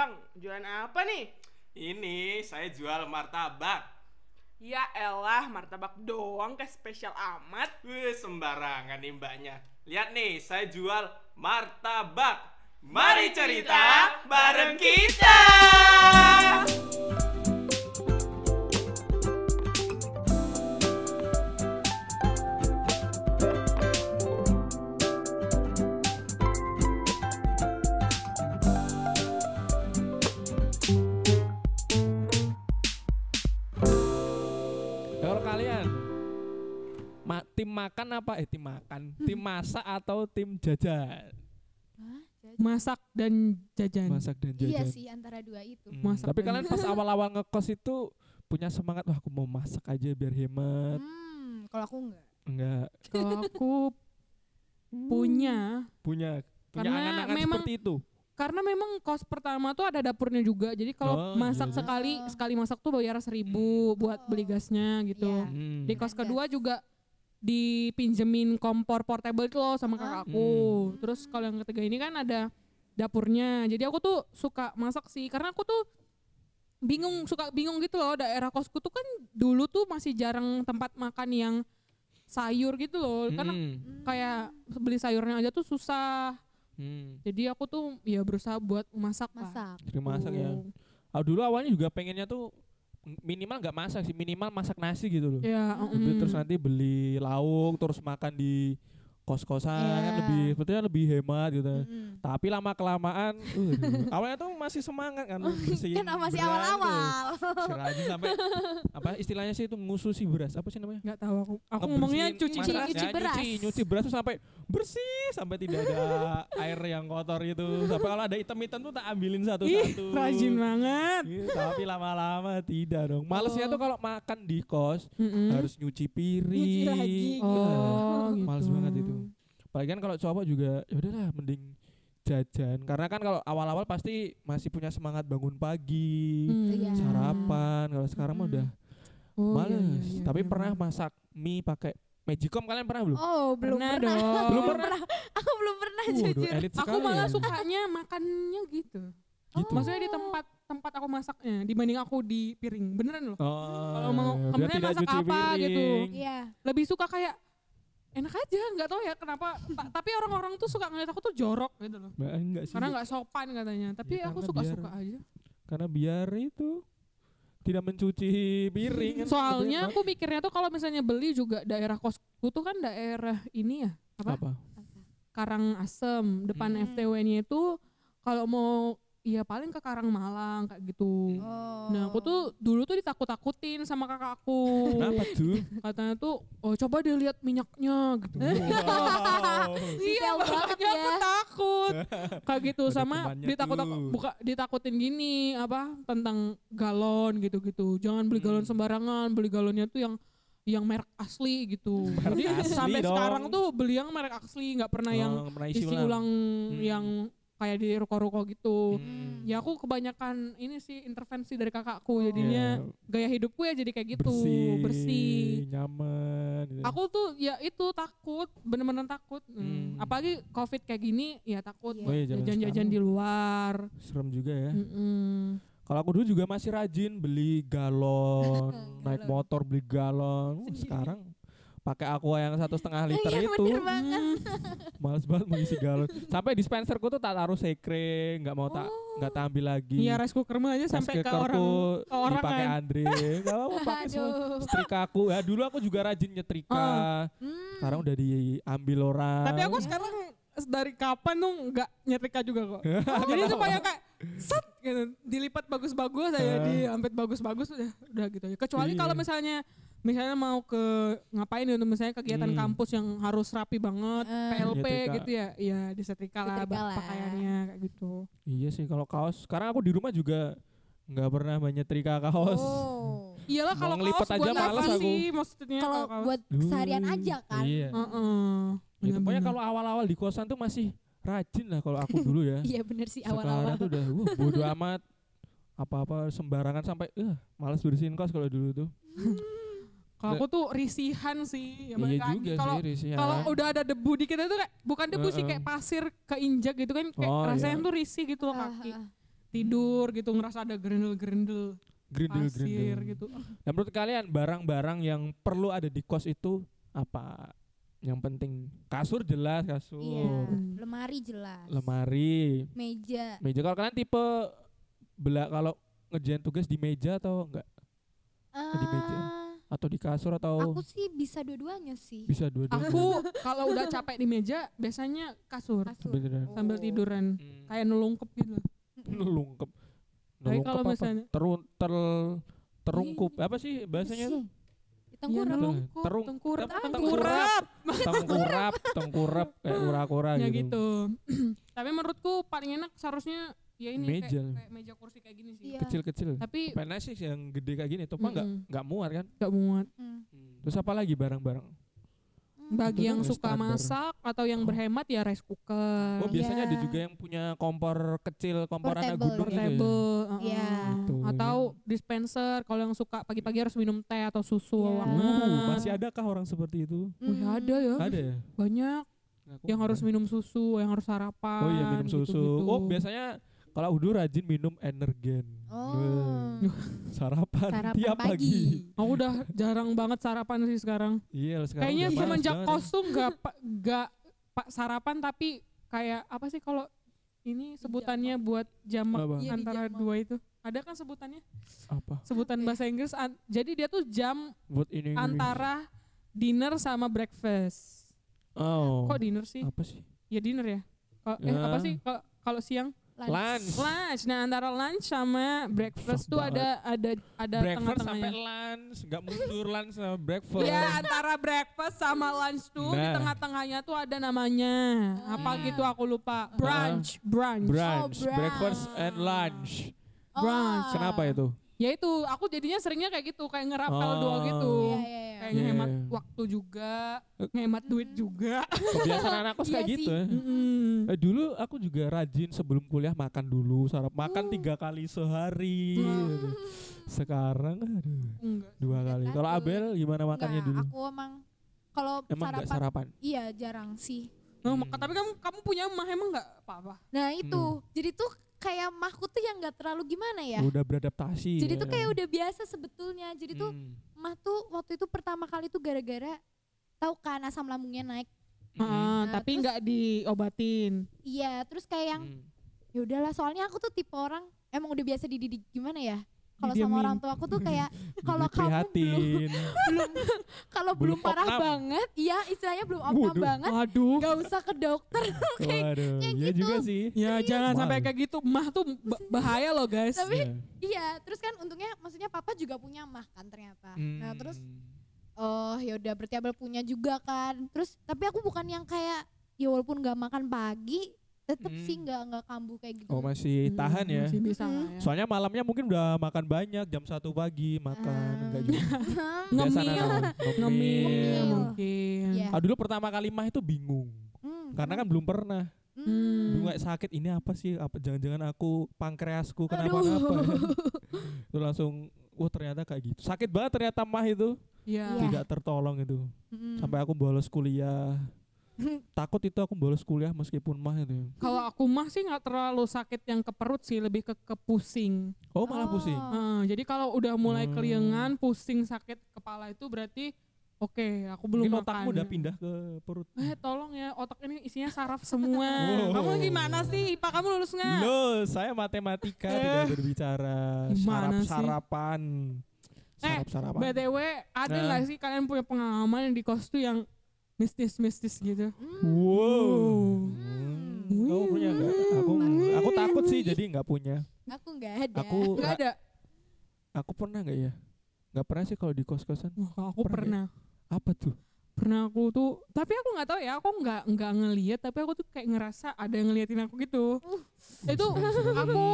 Bang, jualan apa nih? Ini saya jual martabak. Ya elah, martabak doang kayak spesial amat. Wih, sembarangan nih mbaknya. Lihat nih, saya jual martabak. Mari cerita bareng kita. Tim makan apa eh tim makan, tim masak atau tim jajan? Hah? Masak dan jajan. Masak dan jajan. Iya sih antara dua itu. Hmm, Masak Tapi kalian pas awal-awal ngekos itu punya semangat wah aku mau masak aja biar hemat. Hmm, kalau aku enggak. Enggak Kalau aku punya punya punya Karena angan-angan memang- seperti itu. karena memang kos pertama tuh ada dapurnya juga. Jadi Oh, kalau masak iya sekali Oh. sekali masak tuh bayar seribu buat beli gasnya gitu. Iya. Hmm. Di kos kedua juga dipinjemin kompor portable itu loh sama kakakku. Hmm. Terus kalau yang ketiga ini kan ada dapurnya. Jadi aku tuh suka masak sih karena aku tuh bingung suka bingung gitu loh daerah kosku tuh kan dulu tuh masih jarang tempat makan yang sayur gitu loh. Karena Hmm. kayak beli sayurnya aja tuh susah. Hmm. Jadi aku tuh ya berusaha buat masak lah. Masak. Jadi masak ya. Ah, dulu awalnya juga pengennya tuh minimal nggak masak sih, minimal masak nasi gitu loh. Ya, mm. terus nanti beli lauk terus makan di kos-kosan kan Iya. lebih sebetulnya lebih hemat gitu. Mm-mm. Tapi lama kelamaan, uh, awalnya tuh masih semangat kan bersihin Kan masih beras awal-awal. tuh. Si rajin sampai apa istilahnya sih itu ngususi beras apa sih namanya? nggak tahu aku. Aku ngomongnya cuci Cuci- beras, cuci ya, beras. Nyuci, nyuci beras tuh sampai bersih sampai tidak ada air yang kotor itu. Sampai kalau ada item-item tuh tak ambilin Ih, satu-satu. rajin banget. Iya, tapi lama-lama tidak dong. Malesnya Oh. tuh kalau makan di kos Mm-mm. harus nyuci piring. lagi. Oh, gitu. Males banget itu. Apalagi kan kalau cowok juga ya udahlah mending jajan karena kan kalau awal-awal pasti masih punya semangat bangun pagi, Hmm. Iya. sarapan. Kalau sekarang mah Mm-mm. udah Oh, iya, males. iya, iya, Tapi iya, pernah masak mie pakai Magicom kalian pernah belum? Oh, belum Pernah pernah. dong. Belum pernah? Aku belum pernah Waduh, jujur. Aku malah ya. sukanya makannya gitu. Gitu. Maksudnya di tempat tempat aku masaknya dibanding aku di piring. Beneran loh. Oh, Kalau mau kemarin masak cuci apa gitu. piring. Iya. Lebih suka kayak enak aja, nggak tahu ya kenapa. Ta- tapi orang-orang tuh suka ngeliat aku tuh jorok gitu loh. Enggak sih. Karena nggak sopan katanya. Tapi Ya, aku suka-suka biar- aja. Karena biar itu tidak mencuci piring kan. Soalnya Lebih aku mikirnya tuh kalau misalnya beli juga daerah kosku tuh kan daerah ini ya apa? apa? Karang Asem depan Hmm. FTW-nya itu kalau mau ya paling ke Karang Malang kayak gitu. Oh. Nah aku tuh dulu tuh ditakut-takutin sama kakakku. Kenapa tuh? Katanya tuh, oh coba deh lihat minyaknya gitu. wow. Detail banget makanya aku ya. takut. Kayak gitu Ada sama temannya ditakut tuh. buka ditakutin gini apa tentang galon gitu-gitu. Jangan beli galon Hmm. sembarangan, beli galonnya tuh yang yang merek asli gitu. Jadi asli sampai dong. sekarang tuh beli yang merek asli, nggak pernah yang Oh, pernah isi ulang yang kayak di ruko-ruko gitu. Hmm. Ya aku kebanyakan ini sih intervensi dari kakakku jadinya Ya, gaya hidupku ya jadi kayak gitu, bersih, bersih. nyaman. gitu. Aku tuh ya itu takut, bener-bener takut. Hmm. Hmm. Apalagi covid kayak gini, ya takut. Oh iya, jajan-jajan di luar. serem juga ya. Mm-mm. Kalau aku dulu juga masih rajin beli galon, naik motor beli galon. Sekarang pakai aqua yang satu setengah liter Iya, itu, bener banget. Hmm. males banget mengisi galon. Sampai dispenserku tuh tak taruh sekre, nggak mau tak Oh. nggak tak ambil lagi. Iya rice cooker mah aja sampai ke orang ke orang dipakai kan. Andre, nggak apa pakai semua. Setrika aku, ya dulu aku juga rajin nyetrika. Hmm. Sekarang udah diambil orang. Tapi aku sekarang dari kapan tuh nggak nyetrika juga kok. Jadi supaya kayak set gitu, dilipat bagus-bagus saya Eh. diampit bagus-bagus udah udah gitu aja. Kecuali Iya. kalau misalnya misalnya mau ke ngapain gitu misalnya kegiatan Hmm. kampus yang harus rapi banget, Eh. PLP Nyetrika. gitu ya, ya disetrika lah Disetrika ba- lah. pakaiannya kayak gitu. Iya sih kalau kaos. Sekarang aku di rumah juga nggak pernah menyetrika kaos. Oh. Iyalah kalau ngelipet kaos aja buat males aku. sih maksudnya Kalau kaos? buat seharian Uh, aja kan. Iya. Heeh. Ya, pokoknya kalau awal-awal di kosan tuh masih rajin lah kalau aku dulu ya. Iya bener sih Sekarang awal-awal. tuh udah uh, bodo amat apa-apa sembarangan sampai eh males bersihin kos kalau dulu tuh. Kalau aku tuh risihan sih. Ya iya juga Kalau sih kalau udah ada debu dikit itu kayak bukan debu sih Heeh. kayak pasir keinjak gitu kan kayak Oh, rasanya iya. tuh risih gitu loh Ah, kaki. ah. tidur gitu ngerasa ada gerendel-gerendel Grindel pasir grindel. gitu. Nah, menurut kalian barang-barang yang perlu ada di kos itu apa? Yang penting kasur jelas kasur. Iya. Hmm. Lemari jelas. Lemari, Meja. meja. Kalau kalian tipe bela kalau ngerjain tugas di meja atau enggak? di meja. Atau di kasur atau Aku sih bisa dua-duanya sih. bisa dua-duanya? Aku kalau udah capek di meja biasanya kasur Kasur. Sambil tidur. sambil Oh. tiduran Hmm. kayak nelungkep gitu. Tapi Nelungkep kalau apa? misalnya Terun, ter, terungkup. Apa sih bahasanya Apa tuh? ya Tengkurap. nelungkup, Terung- tengkurap, Teng- tengkurap. Tengkurap, tengkurap kayak kura-kura Ya gitu. gitu. Tapi menurutku paling enak seharusnya ya ini Meja. kayak, kayak meja kursi kayak gini sih. Iya. Kecil-kecil. Tapi Pengen sih yang gede kayak gini, tuh enggak Mm-mm. enggak muat kan? gak muat. Hmm. Terus apa lagi barang-barang? Hmm. Bagi yang suka standar. masak atau yang berhemat ya rice cooker. Oh, biasanya ada Iya. juga yang punya kompor kecil, kompor anak Portable gunung gitu ya. uh-uh. Iya. Tuh, atau dispenser kalau yang suka pagi-pagi harus minum teh atau susu Iya. hangat. Uh, masih adakah orang seperti itu? Wih, Hmm. ada ya. Ada ya? Banyak Aku yang harus minum susu, yang harus sarapan. Oh iya minum susu. gitu-gitu. Oh biasanya kalau udah rajin minum energen. Oh. Sarapan, Sarapan tiap pagi. pagi. Aku udah jarang banget sarapan sih sekarang. Iya sekarang Kayaknya semenjak kos tuh nggak pa- nggak pak sarapan tapi kayak apa sih kalau ini sebutannya buat jamak Apa? Iya, antara dijamak. dua itu. Ada kan sebutannya? Apa? Sebutan bahasa Inggris. an- jadi dia tuh jam Buat ini. ini. antara dinner sama breakfast. Oh. Kok dinner sih? Apa sih? Ya dinner ya. Kalau eh Ya. apa sih kalau kalau siang? Lunch. Lunch. Nah, antara lunch sama breakfast Susah tuh banget. ada ada ada breakfast sampai tengah-tengahnya. lunch, nggak mundur lunch sama breakfast. Ya antara breakfast sama lunch tuh di Nah. tengah-tengahnya tuh ada namanya apa Ah. gitu aku lupa brunch brunch Brunch, Oh, breakfast brunch. and lunch. Brunch. Oh. Kenapa itu? ya itu aku jadinya seringnya kayak gitu kayak ngerapel Oh. dua gitu Iya, iya, iya. Kayak Iya. ngehemat waktu juga ngehemat duit juga Kebiasaan anak kos kayak Iya gitu. ya. Mm-mm. Eh, dulu aku juga rajin sebelum kuliah makan dulu, sarap makan Oh. tiga kali sehari. Hmm. Sekarang aduh, enggak dua Enggak kali. Kalau Abel gimana makannya Enggak, dulu? Aku emang kalau Emang sarapan, sarapan? iya jarang sih. Oh, Hmm. maka- tapi kamu kamu punya mah emang nggak apa-apa Nah itu, Hmm. jadi tuh kayak mahku tuh yang nggak terlalu gimana ya. Udah beradaptasi. Jadi ya. tuh kayak udah biasa sebetulnya. Jadi tuh Hmm. mah tuh waktu itu pertama kali tuh gara-gara tahu kan asam lambungnya naik. Hmm. Ah, Nah, tapi terus- nggak diobatin Iya, terus kayak yang Hmm. ya udahlah soalnya aku tuh tipe orang emang udah biasa dididik gimana ya? Kalau Didiemin. sama orang tua aku tuh kayak kalau kamu belum belum kalau belum, Belum parah opnam. banget, iya istilahnya belum opnam Waduh. banget, waduh nggak usah ke dokter. kayak Waduh, kayak ya gitu. juga sih. ya jangan Wow. sampai kayak gitu mah tuh ba- bahaya loh guys Tapi Ya. iya, terus kan untungnya maksudnya papa juga punya mah kan ternyata. Nah, Hmm. terus oh ya udah berarti Abel punya juga kan. Terus tapi aku bukan yang kayak ya walaupun nggak makan pagi, tetep Hmm. sih nggak nggak kambuh kayak gitu. Oh masih Hmm, tahan ya. masih bisa lah ya. Soalnya malamnya mungkin udah makan banyak jam satu pagi makan Ah. enggak juga. ngemil Biasa ngemil Ngemil. mungkin Iya. Ah, dulu pertama kali mah itu bingung Hmm, karena kan belum pernah. Hmm. Dulu kayak sakit ini apa sih? Apa jangan-jangan aku pankreasku Aduh. kenapa-napa? ya? itu langsung wah ternyata kayak gitu. Sakit banget ternyata mah itu. Iya. Iya. Tidak tertolong itu. Mm-mm. Sampai aku bolos kuliah. Takut itu aku bolos kuliah meskipun mah itu. Kalau aku mah sih nggak terlalu sakit yang ke perut sih, lebih ke ke pusing. Oh malah pusing. Eh, jadi kalau udah mulai Hmm. keliengan, pusing, sakit kepala itu berarti oke, aku belum Mungkin makan. otakmu udah pindah ke perut. Eh tolong ya, otak ini isinya saraf semua. Wow. Kamu gimana sih? Pak kamu lulus nggak? Loh, saya matematika Eh. tidak berbicara Gimana sih? sarap-sarapan. Eh, Sarap-sarapan. BTW, ada Nah. nggak sih kalian punya pengalaman yang di kos tuh yang mistis-mistis gitu? Hmm. Wow. Hmm. Kamu punya nggak? Aku aku takut sih jadi nggak punya. Aku nggak ada. Aku Nggak ada. aku pernah nggak ya? Nggak pernah sih kalau di kos-kosan. Wah, kalau aku Pernah pernah. Apa tuh? Pernah aku tuh, tapi aku nggak tahu ya, aku nggak nggak ngelihat, tapi aku tuh kayak ngerasa ada yang ngeliatin aku gitu. itu aku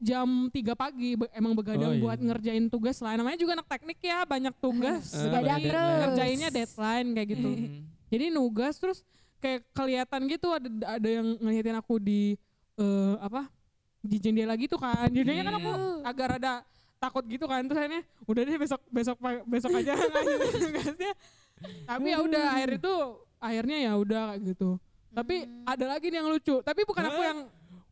jam 3 pagi be- emang begadang Oh, iya. buat ngerjain tugas lah. Namanya juga anak teknik ya, banyak tugas. Eh, Begadang terus. Ngerjainnya deadline kayak gitu. Hmm. Jadi nugas terus kayak kelihatan gitu ada ada yang ngeliatin aku di eh, apa? di jendela gitu kan. Jadinya kan aku Hmm. agak rada takut gitu kan terus akhirnya udah deh besok besok besok aja tugasnya. Tapi ya udah akhir itu akhirnya ya udah kayak gitu. Tapi Hmm. ada lagi nih yang lucu. Tapi bukan aku Hah? yang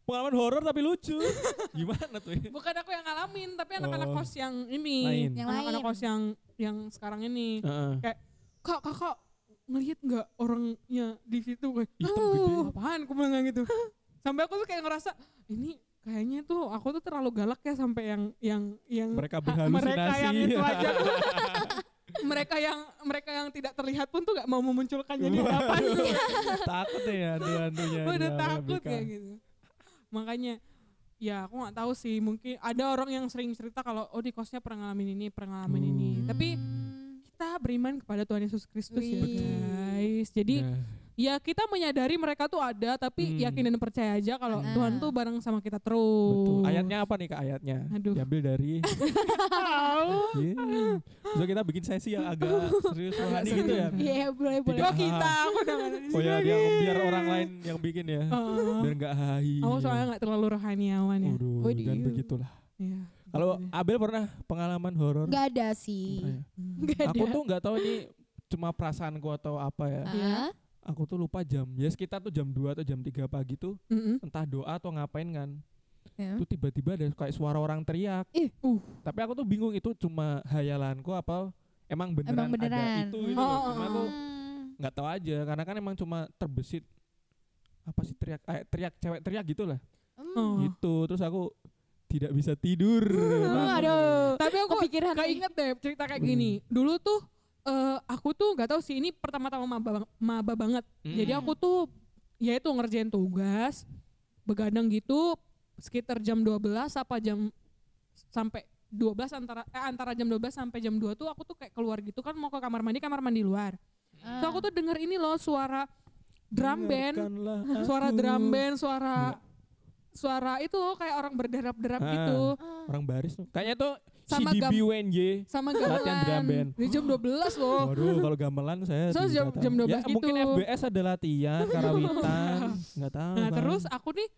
pengalaman horor tapi lucu. Gimana tuh? ya? Bukan aku yang ngalamin, tapi anak-anak Oh. kos yang ini. Lain. Yang Anak-anak kos yang yang sekarang ini. Heeh. Kak, kakak ngelihat nggak orangnya di situ kayak Hitam "Oh, gede. apaan? Aku bilang gitu. Sampai aku tuh kayak ngerasa ini kayaknya tuh aku tuh terlalu galak ya sampai yang yang yang Mereka mereka yang itu aja. Mereka yang mereka yang tidak terlihat pun tuh gak mau memunculkannya di hadapan takut ya hantu-hantunya. Gua udah takut kayak gitu. Makanya ya aku nggak tahu sih mungkin ada orang yang sering cerita kalau oh di kosnya pernah ngalamin ini pernah ngalamin ini. Hmm. tapi kita beriman kepada Tuhan Yesus Kristus ya guys jadi Nah, ya kita menyadari mereka tuh ada tapi Hmm. yakin dan percaya aja kalau Hmm. Tuhan tuh bareng sama kita terus. betul. Ayatnya apa nih kak ayatnya? Aduh. Diambil dari. Yeah. So kita bikin sesi yang agak serius rohani gitu ya. Iya boleh boleh. Tidak. Oh kita, aku udah Oh ya dia biar orang lain yang bikin ya. Heeh. Biar nggak hai. Aku soalnya nggak terlalu rohaniawan ya. Waduh, jangan begitulah. Iya. Kalau Abel pernah pengalaman horor? Nggak ada sih. Pernah ya? Hmm. Ada. Aku tuh nggak tahu ini cuma perasaanku atau apa ya. Ah, Aku tuh lupa jam. Ya sekitar tuh jam 2 atau jam 3 pagi tuh Mm-mm. entah doa atau ngapain kan. ya. Tuh tiba-tiba ada kayak suara orang teriak. Ih, uh. Tapi aku tuh bingung itu cuma hayalanku apa emang beneran, Emang beneran. ada itu gitu Oh, oh, Cuma oh. aku Hmm. nggak tahu aja karena kan emang cuma terbesit apa sih teriak eh, teriak cewek teriak gitu lah. Oh. gitu terus aku tidak bisa tidur Hmm, aduh. Tapi aku Kepikiran inget deh cerita kayak Hmm. gini. Dulu tuh eh aku tuh nggak tahu sih ini pertama-tama maba, maba banget. Mm. Jadi aku tuh ya itu ngerjain tugas, begadang gitu sekitar jam 12 apa jam sampai 12 antara eh antara jam 12 sampai jam 2 tuh aku tuh kayak keluar gitu kan mau ke kamar mandi kamar mandi luar. Ah. So aku tuh denger ini loh suara drum band, suara drum band, suara suara itu loh kayak orang berderap-derap Ah. gitu Ah. orang baris tuh kayaknya tuh Sama si gam- DBWNJ sama Latihan drum gamelan. band. Di jam 12 loh. Waduh, kalau gamelan saya So, jam- tahu. jam 12 ya, mungkin gitu. FBS ada latihan, karawitan, nggak tahu. Nah Bang. terus aku nih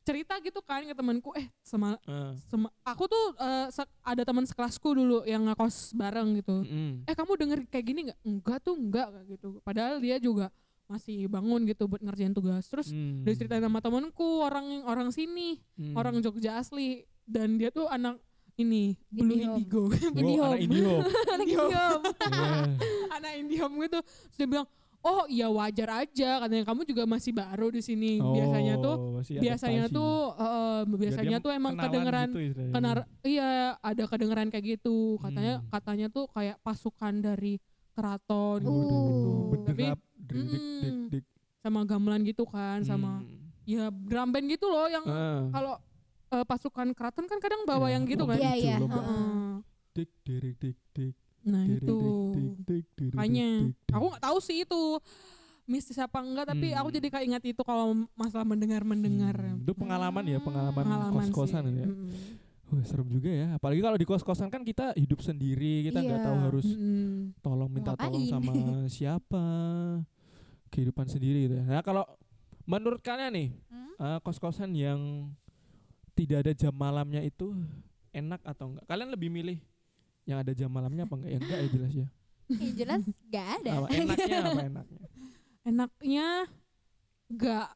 cerita gitu kan ke temanku eh sama, Ah, sama aku tuh eh, se- ada teman sekelasku dulu yang ngekos bareng gitu mm-mm. eh kamu denger kayak gini nggak enggak tuh enggak kayak gitu padahal dia juga masih bangun gitu buat ngerjain tugas terus Hmm. dia ceritain sama temanku orang orang sini Hmm. orang Jogja asli dan dia tuh anak ini Blue Indihome. Indigo Wow, anak Indihome. Anak Indihome Iya. anak Indihome gitu terus dia bilang oh ya wajar aja katanya kamu juga masih baru di sini biasanya tuh Oh, biasanya tuh eh, Biar biasanya tuh emang kedengeran gitu kenar iya ada kedengeran kayak gitu katanya Hmm. katanya tuh kayak pasukan dari keraton gitu, Oh. gitu. tapi Dik, dik, dik, dik. sama gamelan gitu kan sama Hmm. ya drum band gitu loh yang Ah. kalau eh, pasukan keraton kan kadang bawa Iya, yang gitu kan lomba Iya, iya. dik, dirik, dik, dik, nah itu dik, dik, dik, makanya dik, dik, dik. aku nggak tahu sih itu mistis apa enggak tapi aku Hmm. jadi kayak ingat itu kalau masalah mendengar mendengar Hmm, Itu pengalaman ya, pengalaman, pengalaman kos-kosan sih. ya. Mm-mm. Wah, serem juga ya. Apalagi kalau di kos-kosan kan kita hidup sendiri, kita nggak Iya. tahu harus Mm-mm. tolong minta tolong ngapain? sama siapa. Kehidupan sendiri gitu ya. Nah, kalau menurut kalian nih, Hmm? eh, kos-kosan yang tidak ada jam malamnya itu enak atau enggak? Kalian lebih milih yang ada jam malamnya apa enggak? Ya enggak ya jelas ya. Ya, jelas nggak ada. Apa, enaknya apa enaknya? enaknya nggak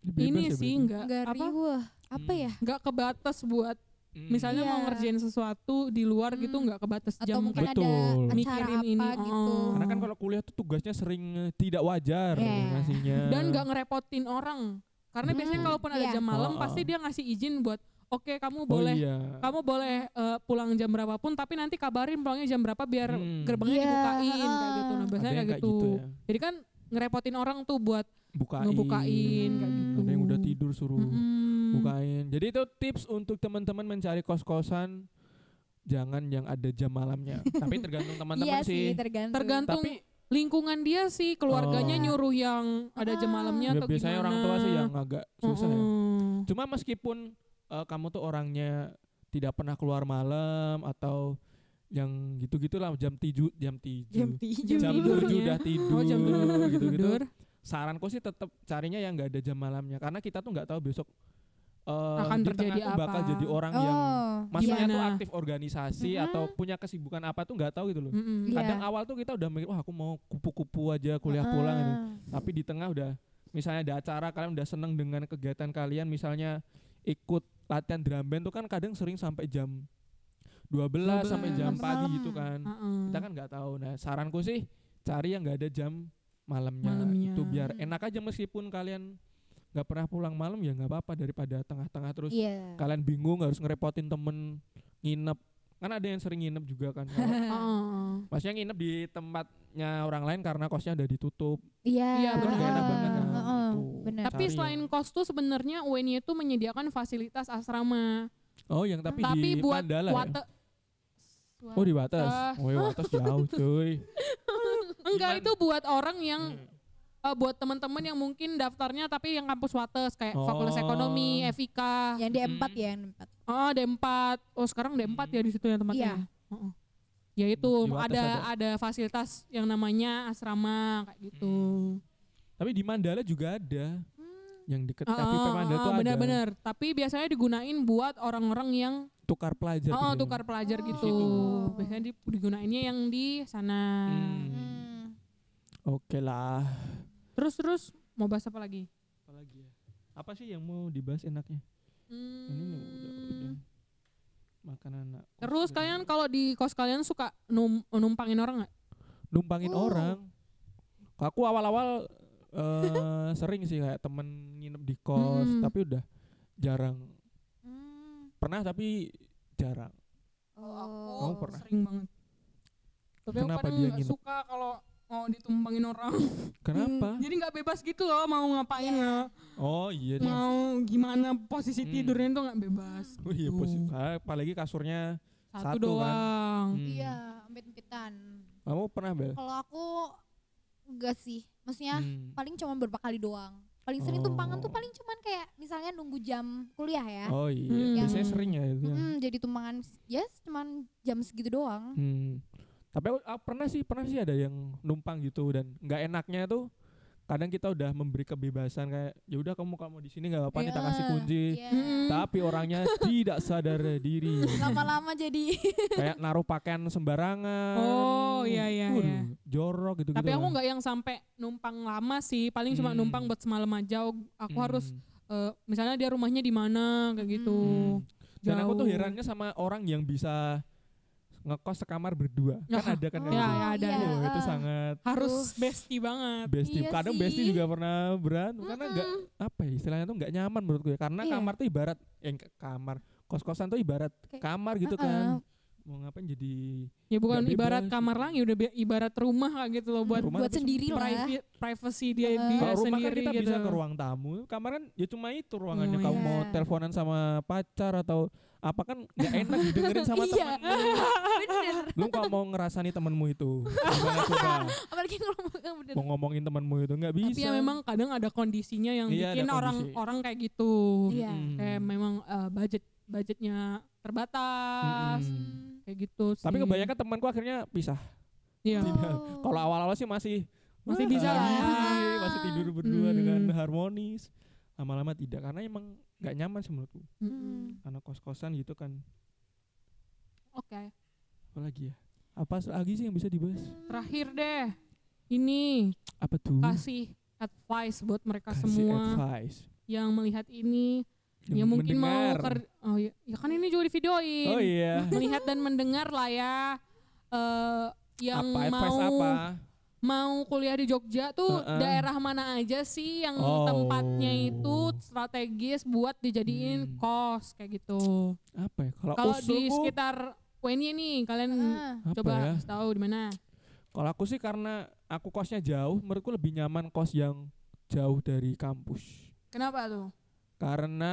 Bebas ini ya sih berarti? nggak Nggak apa riuh. Apa Hmm. ya? nggak kebatas buat Hmm. misalnya mau Iya. ngerjain sesuatu di luar gitu Hmm. nggak kebatas Atau jam mungkin kayak ada Betul. acara Mikirin apa ini, gitu. oh. Karena kan kalau kuliah tuh tugasnya sering eh, tidak wajar Iya. ngasihnya. dan nggak ngerepotin orang karena biasanya Hmm, kalaupun ada iya. jam malam Oh, pasti dia ngasih izin buat oke kamu Oh boleh iya. kamu boleh eh, pulang jam berapapun tapi nanti kabarin pulangnya jam berapa biar Hmm. gerbangnya Iya, dibukain kayak gitu nah Ada biasanya kayak gitu, ya. jadi kan ngerepotin orang tuh buat Bukain. ngebukain kayak Hmm. gitu Ada yang udah tidur suruh Mm-mm. bukain. Jadi itu tips untuk teman-teman mencari kos-kosan jangan yang ada jam malamnya. Tapi tergantung teman-teman Iya sih. sih, tergantung. tergantung Tapi lingkungan dia sih keluarganya Oh. nyuruh yang ada jam Ah. malamnya ya atau biasanya gimana orang tua sih yang agak susah ya. Cuma meskipun eh, kamu tuh orangnya tidak pernah keluar malam atau yang gitu-gitulah jam tujuh jam tujuh jam tiga. jam tujuh udah tidur, oh jam tidur gitu-gitu. Saranku sih tetap carinya yang nggak ada jam malamnya karena kita tuh nggak tahu besok eh, Akan di terjadi tengah tuh bakal apa. jadi orang yang Oh, maksudnya tuh Gimana? aktif organisasi Mhm. atau punya kesibukan apa tuh nggak tahu gitu loh. Iya. Kadang awal tuh kita udah mikir wah aku mau kupu-kupu aja kuliah pulang gitu. Tapi di tengah udah misalnya ada acara kalian udah seneng dengan kegiatan kalian misalnya ikut latihan drum band tuh kan kadang sering sampai jam 12, sampai 12, jam sampai pagi malam. gitu kan. Heeh. Kita kan nggak tahu. Nah, saranku sih cari yang nggak ada jam malamnya, Malamnya. itu biar enak aja meskipun kalian nggak pernah pulang malam ya nggak apa-apa daripada tengah-tengah terus Iya. kalian bingung harus ngerepotin temen nginep kan ada yang sering nginep juga kan Heeh. maksudnya nginep di tempatnya orang lain karena kosnya udah ditutup Iya. Iya, kan enak banget kan Heeh, gitu. benar. Tapi Cari selain yang- kos tuh sebenarnya UNY itu menyediakan fasilitas asrama. oh yang tapi, Tapi di buat Mandala ya? wate oh di batas oh di batas jauh cuy enggak Gimana? itu buat orang yang Hmm. eh, buat teman-teman yang mungkin daftarnya tapi yang kampus Wates kayak Fakultas Oh. Ekonomi, FIK. Yang di empat Mm. ya, yang empat. Oh, D4. Oh, sekarang D4 ya di situ ya tempatnya. Iya. Heeh. Ya itu ada, ada. ada fasilitas yang namanya asrama kayak gitu. tapi di Mandala juga ada yang deket FIP Mandala tuh ada benar-benar. Tapi biasanya digunain buat orang-orang yang tukar pelajar oh gitu. tukar pelajar Oh. gitu. Biasanya di- digunainnya yang di sana. Hmm. Hmm. Oke lah Terus terus mau bahas apa lagi? apalagi ya apa sih yang mau dibahas enaknya ini nih, udah, udah. Hmm. makanan Terus kalian kalau di kos kalian suka num- numpangin orang nggak? numpangin Oh. orang aku awal-awal eh sering sih kayak temen nginep di kos Hmm. tapi udah jarang Hmm. pernah tapi jarang Oh, Kamu pernah? Sering banget. Tapi aku Kenapa kadang dia nginep? suka kalau mau ditumpangin orang. kenapa Jadi nggak bebas gitu loh mau ngapain Iya. ya. oh iya deh Mau gimana posisi Hmm. tidurnya itu nggak bebas. oh iya gitu. positif Ah, apalagi kasurnya Satu, Satu kan. doang. Hmm. Iya, empit-empitan. kamu pernah bel Kalau aku enggak sih. Maksudnya Hmm. paling cuma beberapa kali doang. Paling sering tumpangan tuh Oh. paling cuman kayak misalnya nunggu jam kuliah ya. oh iya Hmm. biasanya sering ya itu ya. Mm, jadi tumpangan yes cuman jam segitu doang. Hmm. Tapi aku, aku pernah sih, pernah sih ada yang numpang gitu dan nggak enaknya tuh kadang kita udah memberi kebebasan kayak ya udah kamu kamu di sini nggak apa-apa kita Iya, kasih kunci. Mm-mm. Tapi orangnya tidak sadar diri. Lama-lama jadi kayak naruh pakaian sembarangan. Oh, iya, iya, Waduh, iya. Jorok gitu gitu. Tapi aku nggak yang sampai numpang lama sih. Paling cuma Hmm. numpang buat semalam aja. Aku harus eh, misalnya dia rumahnya di mana kayak gitu. Hmm. Dan aku tuh herannya sama orang yang bisa ngekos sekamar berdua. Ya, Kan ada kan Ya, kayak gitu. ya, ada, iya, Oh, itu ah. sangat harus bestie banget. bestie. Iya Kadang sih. bestie juga pernah berantem karena nggak apa ya istilahnya tuh nggak nyaman menurutku ya karena Iya. kamar tuh ibarat yang kamar kos-kosan tuh ibarat Kayak- kamar gitu Uh-uh. kan mau ngapain jadi Ya bukan ibarat bebas kamar lagi, udah ibarat rumah kayak gitu loh buat Rumah buat sendiri lah. privacy, privacy dia, Heeh. dia kalau rumah kan sendiri kita gitu. bisa ke ruang tamu kamar kan ya cuma itu ruangannya Oh, kamu iya. mau teleponan sama pacar atau apa kan nggak enak didengerin sama Iya. belum kalau mau ngerasani temenmu itu gimana coba Apalagi kalau mau bener. mau ngomongin temenmu itu nggak bisa Tapi ya memang kadang ada kondisinya yang Iya, bikin orang kondisi. orang kayak gitu. Iya. Mm-mm. Kayak memang eh, budget budgetnya terbatas Mm-mm. kayak gitu sih. tapi kebanyakan temanku akhirnya pisah Iya. Oh. kalau awal-awal sih masih Masih "Wah, bisa lah ya." masih tidur berdua Hmm. dengan harmonis lama-lama tidak karena emang nggak nyaman sih menurutku Mm-mm. karena kos-kosan gitu kan Oke. apalagi ya apa lagi sih yang bisa dibahas Terakhir deh. Ini apa tuh kasih advice buat mereka Kasih semua advice yang melihat ini ya Yang mungkin mau mendengar. ker- oh ya, ya kan ini juga di videoin. oh iya Melihat dan mendengar lah ya. eh yang apa mau apa mau kuliah di Jogja tuh Heeh. daerah mana aja sih yang Oh. tempatnya itu strategis buat dijadiin Hmm. kos kayak gitu. apa ya kalau Kalau di sekitar UNY nih kalian apa coba ya tahu di mana. kalau aku sih karena aku kosnya jauh menurutku lebih nyaman kos yang jauh dari kampus Kenapa tuh? karena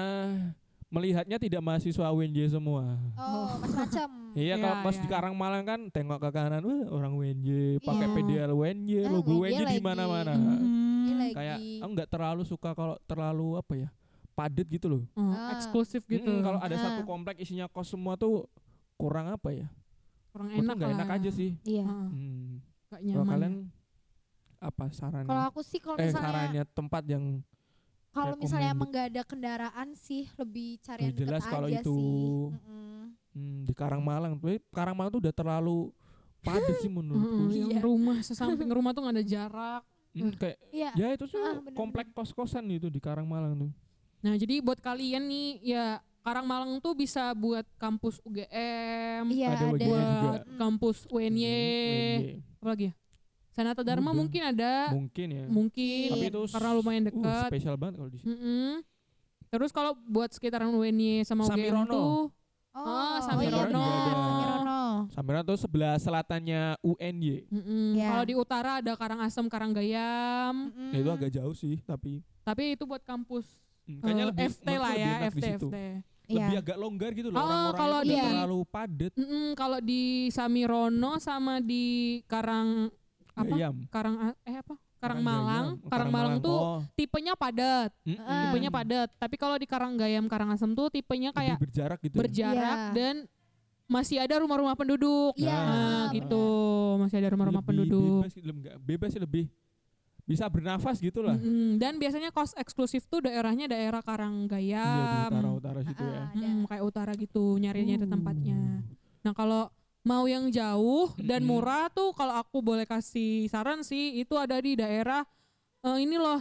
melihatnya tidak mahasiswa UNJ semua Oh, macam-macam. Iya Iya, kalau pas iya. di Karangmalang kan tengok ke kanan, wah orang UNJ, pakai Iya. PDL UNJ, Ah, logo UNJ UNJ di mana-mana. Hmm. lagi. Kayak aku nggak terlalu suka kalau terlalu apa ya, padat gitu loh. Oh, Ah. eksklusif gitu. Mm, kalau ada Ah. satu komplek isinya kos semua tuh kurang apa ya? kurang enak nggak enak aja sih. Iya. Heeh, Hmm. Kalau nyaman. kalian apa sarannya? Kalau aku sih kalau eh misalnya sarannya tempat yang kalau misalnya emang gak ada kendaraan sih lebih cari yang deket jelas kalau aja itu. sih. Mm-mm. hmm, di Karangmalang tuh, Karangmalang tuh udah terlalu padat sih menurutku. Heeh, yang Iya. rumah sesamping rumah tuh nggak ada jarak. Hmm, kayak Iya. ya itu tuh Ah, komplek kos-kosan itu di Karangmalang tuh. Nah, jadi buat kalian nih ya Karangmalang tuh bisa buat kampus UGM, Iya Ada ada. WGN juga. buat Mm. kampus UNY, UNY. apa lagi ya? Sanata Dharma Udah. mungkin ada, Mungkin ya. mungkin Tapi itu karena lumayan Uh, dekat. spesial banget kalau di sini. Mm-mm. Terus kalau buat sekitaran UNY sama UGM Samirono. tuh Oh, Ah, Samirono iya benar, ada. Samirono. Samira tuh sebelah selatannya UNY. mm-mm. Iya. kalau di utara ada Karangasem, Karanggayam. Mm-mm. Ya, itu agak jauh sih, tapi Tapi itu buat kampus hmm, kayaknya eh, lebih FT lah ya, FT situ. FT. Iya. Lebih agak longgar gitu loh Oh, orang-orang kalau itu di- nggak terlalu padat. Mm-mm, kalau di Samirono sama di Karang apa? Gayam. Karang eh apa? Karang Gayam. Malang. Oh, Karang Malang tuh Oh, tipenya padat. Ah. tipenya padat. Tapi kalau di Karanggayam, Karangasem tuh tipenya Lebih kayak berjarak gitu. ya. berjarak Iya. dan masih ada rumah-rumah penduduk. Iya, Nah, benar. gitu. Masih ada rumah-rumah Lebih penduduk. Bebas, enggak, bebas sih lebih bisa bernafas gitu lah. Mm-mm. Dan biasanya kos eksklusif tuh daerahnya daerah Iya di Karanggayam. utara-utara situ ya. Ah, ada. Mm, kayak utara gitu, nyari-nyari Uh. tempatnya. Nah, kalau mau yang jauh dan Mm-mm. murah tuh kalau aku boleh kasih saran sih itu ada di daerah eh, ini loh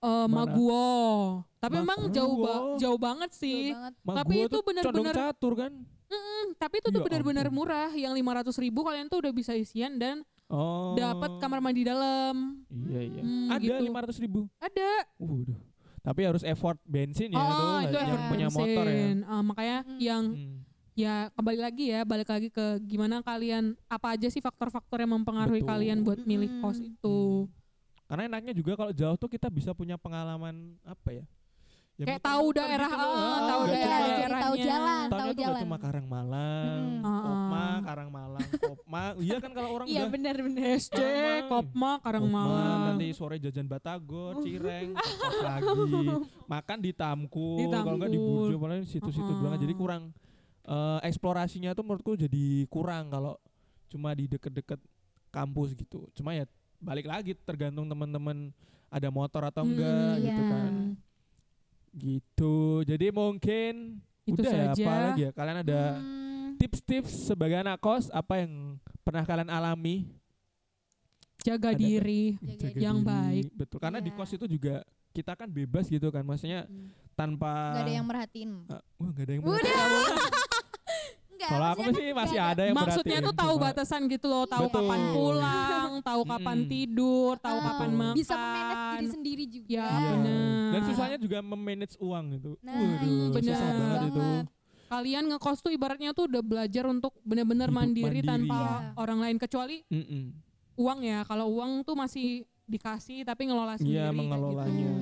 eh, Mana? Maguwo. Tapi emang jauh ba- Maguwo. jauh banget sih. banget. Mak Tapi itu benar-benar- catur kan. Mm, tapi itu tuh Ya benar-benar murah. Yang 500 ribu kalian tuh udah bisa isian dan Oh. dapat kamar mandi dalam. Iya iya. Hmm, Ada gitu. lima ratus ribu. Ada. Waduh. Tapi harus effort bensin ya oh, tuh itu yang efek punya motor ya. bensin. Eh, makanya Mm. yang Hmm. Ya kembali lagi ya balik lagi ke gimana kalian apa aja sih faktor-faktor yang mempengaruhi Betul. kalian buat milih kos itu Karena enaknya juga kalau jauh tuh kita bisa punya pengalaman apa ya? Ya kayak tahu daerah gitu loh. ah, Ah, tahu Iya, cuma- jadi tahu daerahnya jalan. Tahu jalan. cuma Karangmalang, Mm-mm. Ah, Kopma, ah. Karangmalang, Kopma. Iya kan kalau orang Iya udah benar-benar. SC. Kopma Kopma, Karangmalang nanti sore jajan Batagor, Cireng, kos lagi. Makan di Tamkul, Di kalau enggak di. Burjo, paling situ-situ doang. Jadi kurang eh, eksplorasinya tuh menurutku jadi kurang kalau cuma di deket-deket kampus gitu. Cuma ya balik lagi tergantung teman-teman ada motor atau Hmm, enggak iya. gitu kan. Gitu. Jadi mungkin Itu udah ya saja. apa lagi ya? Kalian ada Hmm, tips-tips sebagai anak kos apa yang pernah kalian alami? jaga Ada- diri Jaga Jaga yang diri. baik. Betul. Karena di Iya. kos itu juga kita kan bebas gitu kan. Maksudnya tanpa Gak ada yang merhatiin. Ah, wah nggak ada yang Udah. Enggak. Kalau aku maksudnya sih masih nggak ada yang Maksudnya tuh tahu cuma- batasan gitu loh, tahu Betul. kapan pulang, tahu kapan Mm-mm. tidur, tahu Ah, kapan makan. Bisa memanage diri sendiri juga. Ya, Iya. bener. Dan susahnya juga memanage uang itu. Nah, Waduh, iya, bener. susah banget itu. Kalian ngekos tuh ibaratnya tuh udah belajar untuk benar-benar mandiri, mandiri. tanpa Iya. orang lain kecuali Mm-mm. uang ya. Kalau uang tuh masih dikasih tapi ngelola sendiri. Iya mengelolanya. gitu.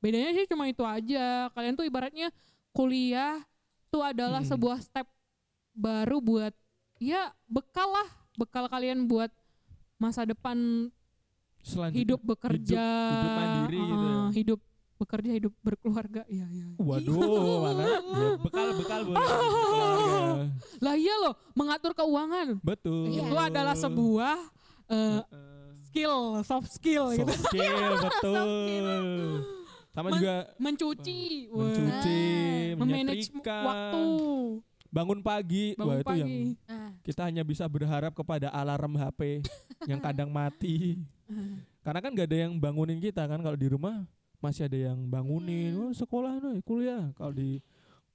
Bedanya sih cuma itu aja. Kalian tuh ibaratnya kuliah tuh adalah Mm. sebuah step baru buat ya bekal lah, bekal kalian buat masa depan Selanjutnya. hidup bekerja, hidup mandiri gitu ya. uh, hidup bekerja, hidup berkeluarga. Iya, iya. Waduh, mana? Ya, bekal bekal. Keluarga. Lah iya loh, mengatur keuangan. Betul. Iya. Itu adalah sebuah uh, skill, soft skill Soft gitu. skill, betul. Sama Men- juga Mencuci, mencuci, memanage menyetrika, waktu, bangun pagi. Wah bangun itu yang pagi. Nah, kita hanya bisa berharap kepada alarm HP yang kadang mati. Karena kan gak ada yang bangunin kita kan kalau di rumah masih ada yang bangunin, Hmm. oh, sekolah nih, kuliah. Kalau di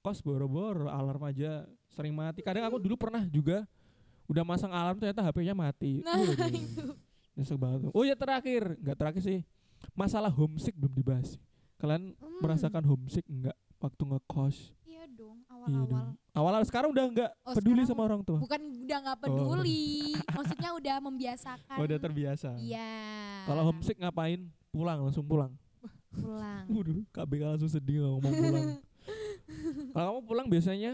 kos boro-boro alarm aja sering mati. Kadang aku dulu pernah juga udah masang alarm ternyata HP-nya mati. Nah, itu. Nyesek banget. tuh. Oh ya terakhir, nggak terakhir sih. Masalah homesick belum dibahas. Kalian Hmm, merasakan homesick enggak waktu ngekos? Iya Iya awal-awal. Awal sekarang udah enggak Oh, peduli sama orang tua. Bukan udah nggak peduli, maksudnya udah membiasakan. Oh, udah terbiasa. Iya. Kalau homesick ngapain? Pulang langsung pulang. pulang. Waduh, KBK langsung sedih nggak ngomong pulang. Kalau kamu pulang biasanya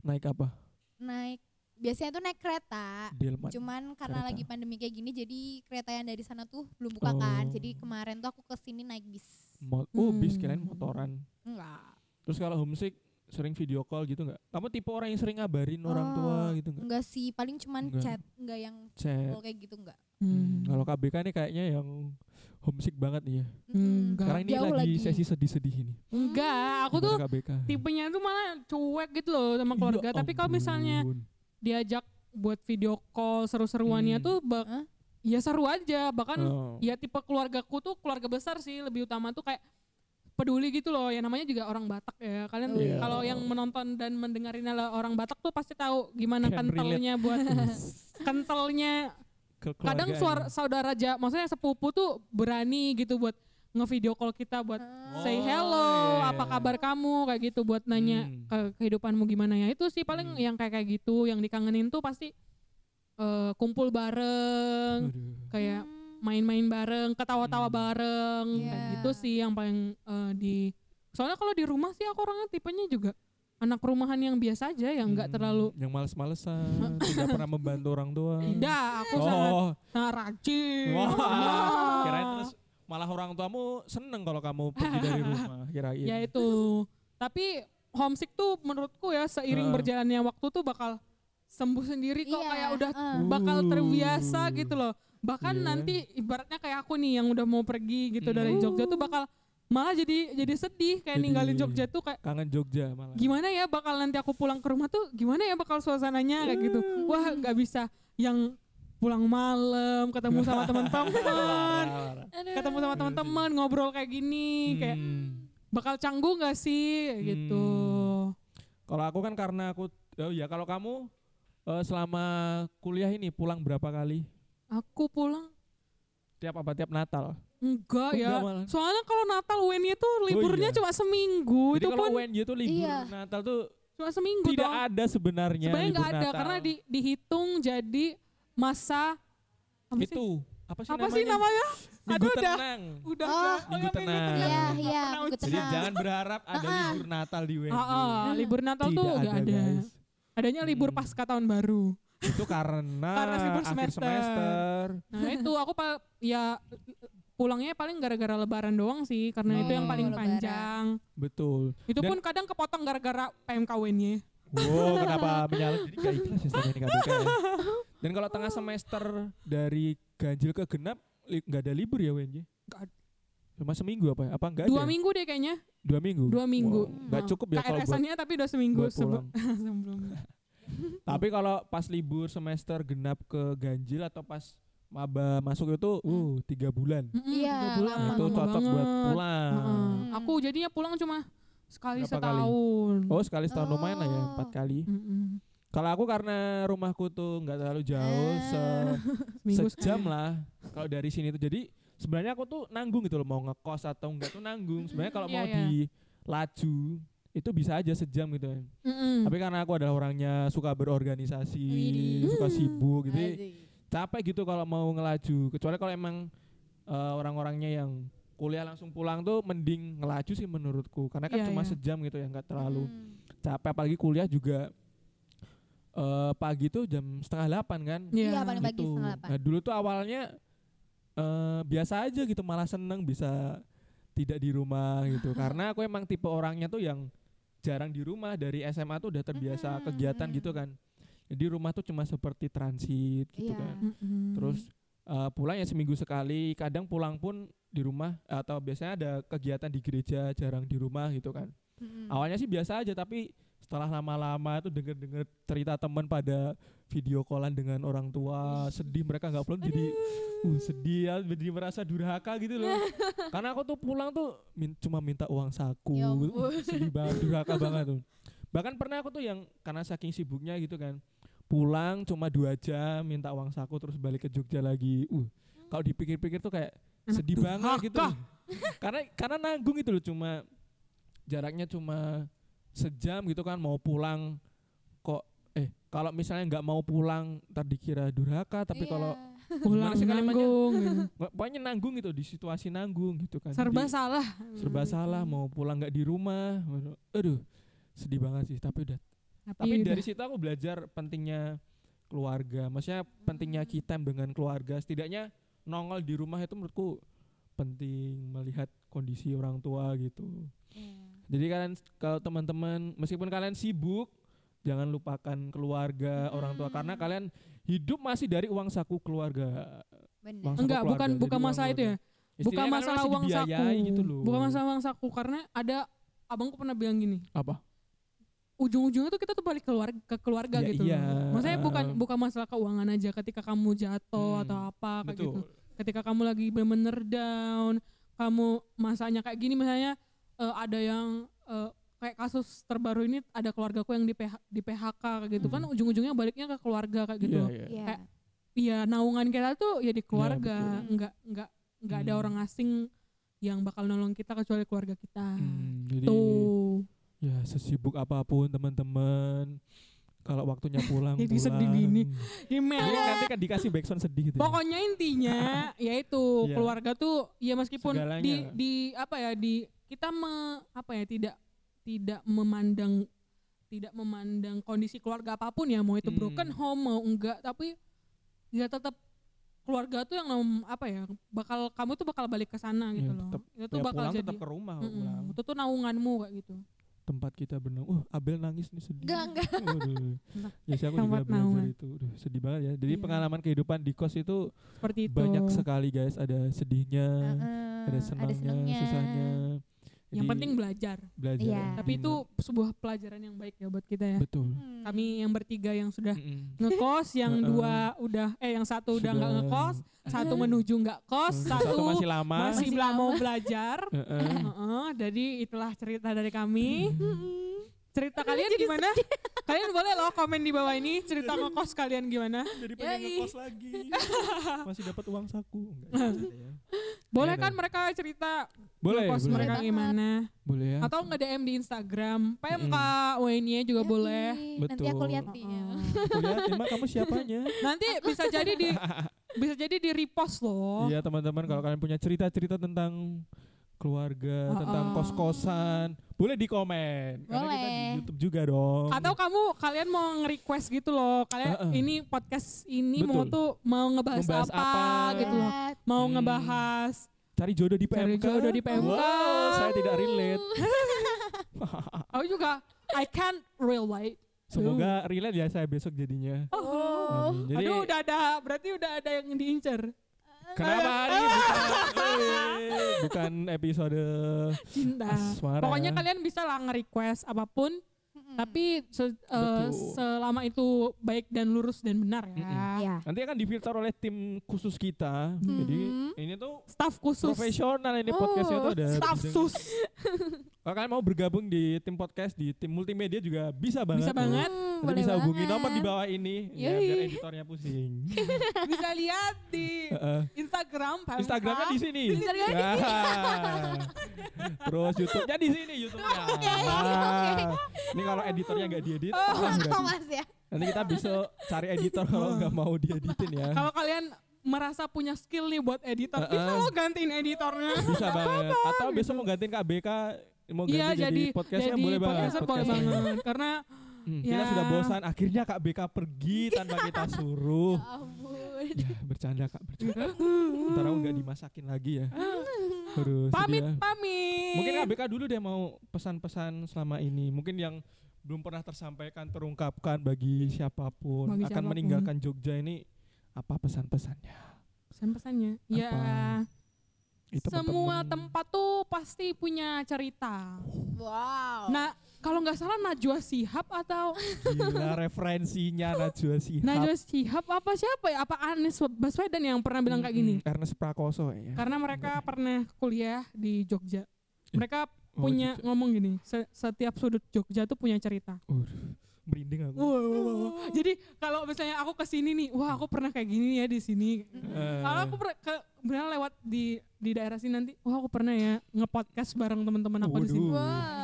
naik apa? Naik biasanya tuh naik kereta. Delman. Cuman karena kereta. lagi pandemi kayak gini jadi kereta yang dari sana tuh belum buka kan. Oh. Jadi kemarin tuh aku ke sini naik bis. Mo- oh, bis Hmm. kirain motoran. Enggak. Terus kalau homesick sering video call gitu nggak? Kamu tipe orang yang sering ngabarin orang Oh, tua gitu nggak? Enggak sih, paling cuman Enggak. chat, enggak yang Chat. call kayak gitu enggak. Hmm, Kalau KBK nih kayaknya yang homesick banget nih ya. Enggak. Karena ini lagi, lagi. sesi sedih-sedih ini. Enggak, aku tuh KBK. tipenya tuh malah cuek gitu loh sama Ya keluarga. Tapi kalau misalnya diajak buat video call seru-seruannya Hmm. tuh bak- Hah? ya seru aja bahkan Oh. ya tipe keluargaku tuh keluarga besar sih lebih utama tuh kayak peduli gitu loh ya namanya juga orang Batak ya kalian Iya. kalau yang menonton dan mendengarin adalah orang Batak tuh pasti tahu gimana Can relate. kentalnya buat kentalnya kadang suara saudara aja maksudnya sepupu tuh berani gitu buat ngevideo call kita buat say Oh, hello iya. apa kabar kamu kayak gitu buat nanya Hmm. ke kehidupanmu gimana ya itu sih paling Hmm. yang kayak kayak gitu yang dikangenin tuh pasti eh, kumpul bareng kayak main-main bareng ketawa-tawa Hmm. bareng kayak gitu sih yang paling eh, di soalnya kalau di rumah sih aku orangnya tipenya juga anak rumahan yang biasa aja yang nggak Hmm, terlalu yang males-malesan, tidak pernah membantu orang tua. tidak aku sangat Oh, sangat rajin wah. Wah. Kirain terus malah orang tuamu seneng kalau kamu pergi dari rumah. Kirain. ya itu tapi homesick tuh menurutku ya seiring berjalannya waktu tuh bakal sembuh sendiri kok Iya, kayak udah eh. bakal terbiasa Uh. gitu loh bahkan Iya. nanti ibaratnya kayak aku nih yang udah mau pergi gitu dari Hmm. Jogja tuh bakal malah jadi jadi sedih kayak Jadi- ninggalin Jogja tuh kayak Kangen Jogja malah. gimana ya bakal nanti aku pulang ke rumah tuh gimana ya bakal suasananya kayak gitu Hmm. wah nggak bisa yang pulang malam ketemu sama teman-teman ketemu sama teman-teman ngobrol kayak gini kayak Hmm. bakal canggung gak sih Kayak gitu Kalau aku kan karena aku oh ya kalau kamu eh, selama kuliah ini pulang berapa kali? aku pulang Tiap apa tiap Natal? enggak ya Enggak malah. soalnya kalau Natal UN itu liburnya iya. cuma seminggu Jadi itu kalau pun UNJ itu libur Iya. Natal tuh cuma seminggu tidak toh. ada sebenarnya sebenarnya libur nggak ada Natal. karena di, dihitung jadi masa apa sih? itu apa sih apa namanya? sih namanya Minggu Aduh, udah. tenang. udah Oh, udah. Minggu Oh, tenang. Iya, Nggak iya, pernah minggu uji. Jadi tenang. jangan berharap ada libur Natal di. Ah, ah, libur Natal tuh Tidak nggak ada, guys. Adanya libur Hmm. pasca tahun baru Itu karena, Karena libur akhir semester. semester. nah itu aku pa, ya pulangnya paling gara-gara lebaran doang sih karena itu yang Oh, paling lebaran. panjang Betul. itu Dan- pun kadang kepotong gara-gara PMKW-nya Wow, kenapa menyala? Jadi gak ikhlas ya selama ini ya. Dan kalau tengah semester dari ganjil ke genap li- nggak ada libur ya WNJ? Cuma seminggu apa ya? Apa enggak dua ada? minggu deh kayaknya Dua minggu. dua minggu Wow, nggak cukup ya kalau buat, KRS-annya tapi udah seminggu buat sebe- pulang. sebelumnya Tapi kalau pas libur semester genap ke ganjil atau pas maba masuk itu, uh tiga bulan. Iya, tiga bulan. itu cocok buat pulang. Heeh. Hmm. Aku jadinya pulang cuma sekali Berapa kali? setahun. Oh sekali setahun lumayan lah ya, Oh. empat kali. Kalau aku karena rumahku tuh nggak terlalu jauh, se Seminggu sejam lah. Kalau dari sini tuh jadi sebenarnya aku tuh nanggung gitu loh mau ngekos atau enggak tuh nanggung. Sebenarnya kalau Iya, mau iya. di laju itu bisa aja sejam gitu kan. Mm-mm. Tapi karena aku adalah orangnya suka berorganisasi, Widih. suka sibuk gitu. Capek gitu kalau mau ngelaju. Kecuali kalau emang eh, orang-orangnya yang kuliah langsung pulang tuh mending ngelaju sih menurutku. Karena kan Iya, cuma iya. sejam gitu ya, nggak terlalu Hmm. capek apalagi kuliah juga eh pagi tuh jam setengah delapan kan Iya, paling pagi Gitu. setengah delapan. nah dulu tuh awalnya eh biasa aja gitu malah seneng bisa tidak di rumah gitu karena aku emang tipe orangnya tuh yang jarang di rumah dari SMA tuh udah terbiasa Mm, kegiatan gitu kan jadi rumah tuh cuma seperti transit gitu Iya. kan Mm-mm. terus eh, pulang ya seminggu sekali kadang pulang pun di rumah atau biasanya ada kegiatan di gereja jarang di rumah gitu kan Mm-mm. awalnya sih biasa aja tapi setelah lama-lama tuh denger-denger cerita teman pada video callan dengan orang tua sedih mereka nggak pulang jadi uh, sedih ya jadi merasa durhaka gitu loh. Karena aku tuh pulang tuh min- cuma minta uang saku Ya gitu. sedih banget durhaka banget tuh. Bahkan pernah aku tuh yang karena saking sibuknya gitu kan pulang cuma dua jam minta uang saku terus balik ke Jogja lagi. Uh kalau dipikir-pikir tuh kayak sedih banget gitu karena karena nanggung itu loh cuma jaraknya cuma sejam gitu kan mau pulang kok eh kalau misalnya nggak mau pulang ntar dikira durhaka tapi Iya. kalau pulang sih nanggung gitu. pokoknya nanggung gitu di situasi nanggung gitu kan. Serba Jadi, salah. serba salah mau pulang nggak di rumah. Aduh sedih banget sih tapi udah. Tapi, tapi udah. dari situ aku belajar pentingnya keluarga maksudnya pentingnya kita dengan keluarga. Setidaknya nongol di rumah itu menurutku penting melihat kondisi orang tua gitu. Iya. Jadi kalian kalau teman-teman meskipun kalian sibuk jangan lupakan keluarga orang tua karena Hmm. kalian hidup masih dari uang saku keluarga Bener. Bang. enggak keluarga, bukan bukan uang masalah itu ya bukan kalian masalah uang saku gitu loh bukan masalah uang saku karena ada abangku pernah bilang gini apa ujung-ujungnya tuh kita tuh balik keluarga ke keluarga Ya, gitu. iya. loh. Maksudnya bukan bukan masalah keuangan aja ketika kamu jatuh Hmm, atau apa kayak Betul. gitu. Ketika kamu lagi bener-bener down, kamu masanya kayak gini misalnya eh, ada yang eh, kayak kasus terbaru ini ada keluargaku yang di, PH, di PHK kayak gitu kan Hmm. ujung-ujungnya baliknya ke keluarga kayak gitu. Iya, loh. iya. Iya. Kayak- Iya, naungan kita tuh ya di keluarga, betul. nggak nggak nggak ada Hmm. orang asing yang bakal nolong kita kecuali keluarga kita. Hmm, jadi Tuh. ya sesibuk apa pun teman-teman kalau waktunya pulang Jadi pulang. sedih gini. Jadi Gimana? nanti kan dikasih backsound sedih gitu. ya. Pokoknya intinya yaitu Iya. keluarga tuh ya meskipun Segalanya. di di apa ya di kita me, apa ya tidak tidak memandang tidak memandang kondisi keluarga apa pun ya mau itu Hmm. broken home mau enggak tapi ya tetap keluarga tuh yang apa ya bakal kamu tuh bakal balik ke sana gitu Ya, loh. tetap- itu tuh Ya, bakal pulang jadi tetap ke rumah Mm-mm. pulang. itu tuh naunganmu kayak gitu. Tempat kita berenang. Wah, Abel nangis nih sedih. Enggak, enggak. Waduh. Ya sih aku juga belajar naungan. itu. Duh, sedih banget ya. Jadi Iya. pengalaman kehidupan di kos itu Seperti itu. banyak sekali guys. Ada sedihnya, Heeh, ada senangnya, senengnya. susahnya. Yang Jadi, penting belajar. belajar. Iya. Tapi itu sebuah pelajaran yang baik ya buat kita ya. betul. Hmm. Kami yang bertiga yang sudah ngekos, yang dua udah eh yang satu udah nggak ngekos, satu menuju nggak kos, satu, masih lama. masih Masih belum mau lama. belajar. Heeh. Heeh, jadi itulah cerita dari kami. Mm-mm. Cerita kalian gimana? Kalian boleh loh komen di bawah ini cerita ngekos kalian gimana? Jadi pengen ngekos lagi. Masih dapat uang saku. Enggak, ya. Boleh kan mereka cerita Boleh, ngekos boleh. mereka Boleh gimana? Boleh ya. Atau nge-DM di Instagram, PMK WNY juga Yoi. boleh. Nanti aku Betul. lihat nih. ya. Heeh. Aku lihat emang kamu siapanya? Nanti bisa jadi di bisa jadi di repost loh. Iya teman-teman kalau kalian punya cerita-cerita tentang keluarga, Oh, tentang oh. kos-kosan, boleh di komen. Karena kita di Boleh. YouTube juga dong. Atau kamu kalian mau nge-request gitu loh. Kalian Heeh. ini podcast ini mau Betul. tuh mau ngebahas Membahas apa, apa, gitu loh. Lihat. Mau Hmm. ngebahas cari jodoh di Cari PMK. jodoh di PMK. Wow, saya tidak relate. aku juga I can't relate. Semoga relate ya saya besok jadinya. Oh. Jadi Aduh udah ada berarti udah ada yang diincer. Kenapa hari ini bukan, bukan episode Cinta. asmara? Pokoknya kalian bisa lah nge-request apa pun Mm-mm. tapi se- Betul. selama itu baik dan lurus dan benar ya. Iya. nanti akan difilter oleh tim khusus kita. Jadi Mhm. ini tuh Staff khusus. profesional ini Oh, podcastnya tuh ada Staff bidang- sus. Kalau kalian mau bergabung di tim podcast di tim multimedia juga bisa banget. Bisa banget. Hmm, Nanti boleh bisa hubungi banget. nomor di bawah ini ya biar editornya pusing. bisa lihat di. Instagram. Instagramnya di sini. Instagramnya di Terus YouTube-nya di sini YouTube-nya. Oke, Nah, Ini kalau editornya nggak diedit. Thomas ya. nanti kita bisa cari editor kalau nggak mau dieditin ya. Kalau kalian merasa punya skill nih buat editor, bisa Heeh. lo gantiin editornya. Bisa banget. Atau besok mau gantiin KBK, mau ganti Iya jadi, jadi podcastnya jadi boleh banget. podcaster boleh podcastnya. banget karena Hmm, Ya. Kita sudah bosan, akhirnya Kak BK pergi tanpa kita suruh. Ya ampun. Ya, bercanda Kak, bercanda. Ntar aku nggak dimasakin lagi ya. Terus pamit ya. pamit. Mungkin Kak BK dulu deh mau pesan-pesan selama ini. Mungkin yang belum pernah tersampaikan, terungkapkan bagi siapa pun Bagi akan siapa pun. meninggalkan Jogja ini apa pesan-pesannya? pesan-pesannya. Ya Itu semua temen-temen. tempat tuh pasti punya cerita. Wow. Nah kalau nggak salah Najwa Sihab atau Gila referensinya Najwa Shihab. Najwa Sihab apa siapa ya? Apa Anies Baswedan yang pernah bilang kayak gini? Ernest Prakoso ya. Karena mereka pernah kuliah di Jogja. Mereka Oh, punya Jogja. ngomong gini, "Se- setiap sudut Jogja tuh punya cerita. Waduh, merinding aku. Wow, wow, wow. Jadi kalau misalnya aku ke sini nih, wah aku pernah kayak gini ya di sini. Eh, Kalau aku ke beneran lewat di di daerah sini nanti, wah aku pernah ya nge-podcast bareng teman-teman aku di sini.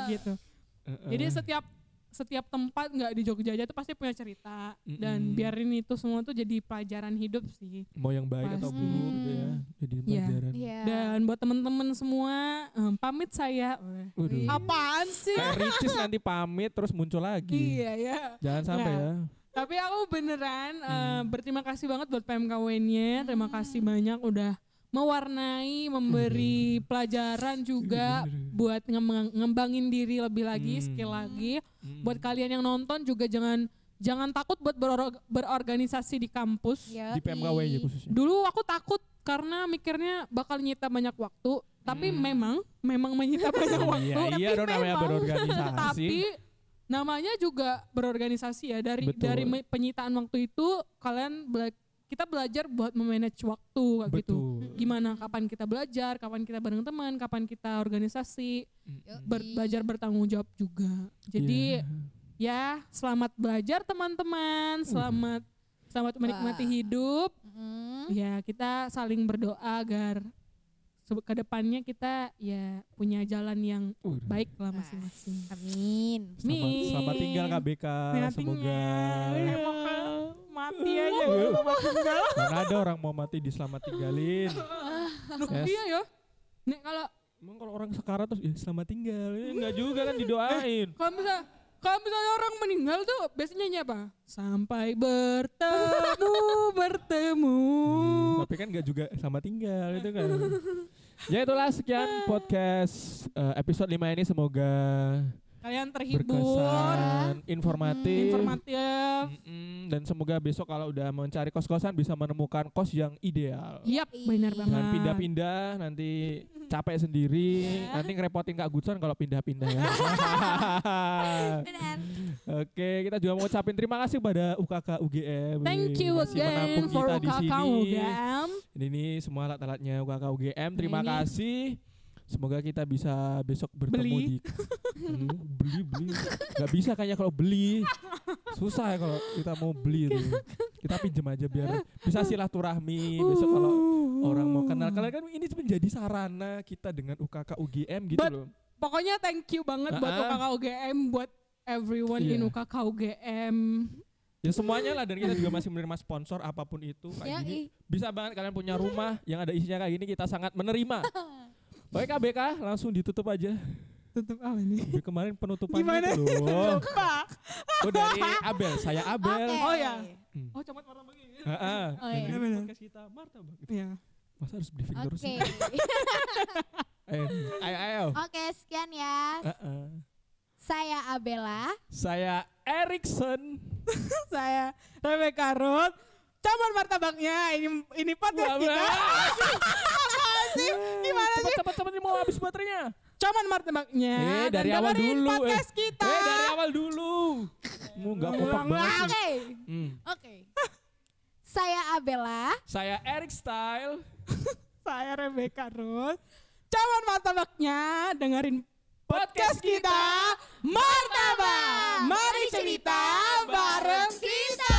Gitu. eh, eh. Jadi setiap setiap tempat nggak di Jogja aja tuh pasti punya cerita dan Mm-mm. biarin itu semua tuh jadi pelajaran hidup sih. mau yang baik atau Pasti. buruk gitu ya. Jadi Iya. pelajaran. Iya. Dan buat temen-temen semua em, pamit saya. Waduh. Apaan sih? Kayak Ricis nanti pamit terus muncul lagi. Iya ya. Jangan sampai Nah. ya. Tapi aku beneran eh, Hmm. berterima kasih banget buat PMKW-nya. Terima kasih banyak udah mewarnai, memberi pelajaran juga Bener. buat ngembang- ngembangin diri lebih lagi, Hmm. skill lagi. Mm. Buat kalian yang nonton juga jangan jangan takut buat beror- berorganisasi di kampus. Yoi. di PMKW aja khususnya. Dulu aku takut karena mikirnya bakal nyita banyak waktu, tapi Hmm. memang memang menyita banyak waktu. Iya, iya tapi dong namanya memang- berorganisasi. tapi namanya juga berorganisasi ya dari Betul. dari penyitaan waktu itu kalian kita belajar buat memanage waktu kayak gitu. Gimana kapan kita belajar, kapan kita bareng teman, kapan kita organisasi, ber- Yoi. belajar bertanggung jawab juga. Jadi Iya. ya selamat belajar teman-teman, selamat selamat menikmati Wah. hidup. Mm. Ya kita saling berdoa agar ke depannya kita ya punya jalan yang Uh, baik lah masing-masing. Amin. Selamat, Min. selamat tinggal KBK. Selamat Semoga tinggal. Mati aja selamat tinggal. mana ada orang mau mati di selamat tinggalin. Loh, Yes. Iya ya. Nek kalau Emang kalau orang sekarat terus ya selamat tinggal, ya, enggak juga kan didoain. kalau misal kalau misalnya orang meninggal tuh biasanya nyanyi apa? Sampai bertemu bertemu. Hmm, tapi kan enggak juga selamat tinggal itu kan. ya itulah sekian podcast eh, episode 5 ini. Semoga Kalian terhibur, berkesan, informatif. informatif. Dan semoga besok kalau udah mencari kos-kosan bisa menemukan kos yang ideal. Yap, benar banget. Jangan pindah-pindah nanti capek sendiri, Ya. nanti ngerepotin Kak Gutson kalau pindah-pindah ya. Oke, kita juga mau ucapin terima kasih pada UKK UGM. Thank you Masih again for kita di sini. kakao gam. Ini, ini semua alat-alatnya UKK UGM. Terima ini- kasih. Semoga kita bisa besok bertemu Beli. di Hmm, beli beli. Gak bisa kayaknya kalau beli. Susah ya kalau kita mau beli itu. Kita pinjam aja biar bisa silaturahmi besok kalau orang mau kenal. Kalian kan ini menjadi sarana kita dengan UKK UGM gitu But- loh. Pokoknya thank you banget buat Ah-ah. UKK UGM, buat everyone in Iya. UKK UGM. Ya semuanya lah dan kita juga masih menerima sponsor apa pun itu kayak Ya, gini. ih. Bisa banget kalian punya rumah yang ada isinya kayak gini kita sangat menerima. Oke KBK langsung ditutup aja. Tutup apa ini? Dari kemarin penutupannya Gimana? itu loh. Oh dari Abel, saya Abel. Oke. Oh ya. Hmm. Oh, comat warna begini. Ha-ha. Oh, iya. ini Benar. podcast kita martabak. Iya. Masa harus briefing terus Oke. sih? Ayo, ayo, ayo. Oke, sekian ya. Ha-ha. Saya Abella. Saya Erikson. Saya Rebecca Ruth. Campur martabaknya. Ini ini podcast kita. Gimana sih? Cepet, cepet, mau habis baterainya. Campur martabaknya. Eh, dari awal dulu. podcast eh. kita. Eh, dari awal dulu. Mu nggak kompak banget sih. Oke. Hmm. Oke. Saya Abella. Saya Erik Style. Saya Rebecca Ruth. Campur martabaknya. Dengerin podcast kita. Martabak. Mari cerita bareng kita.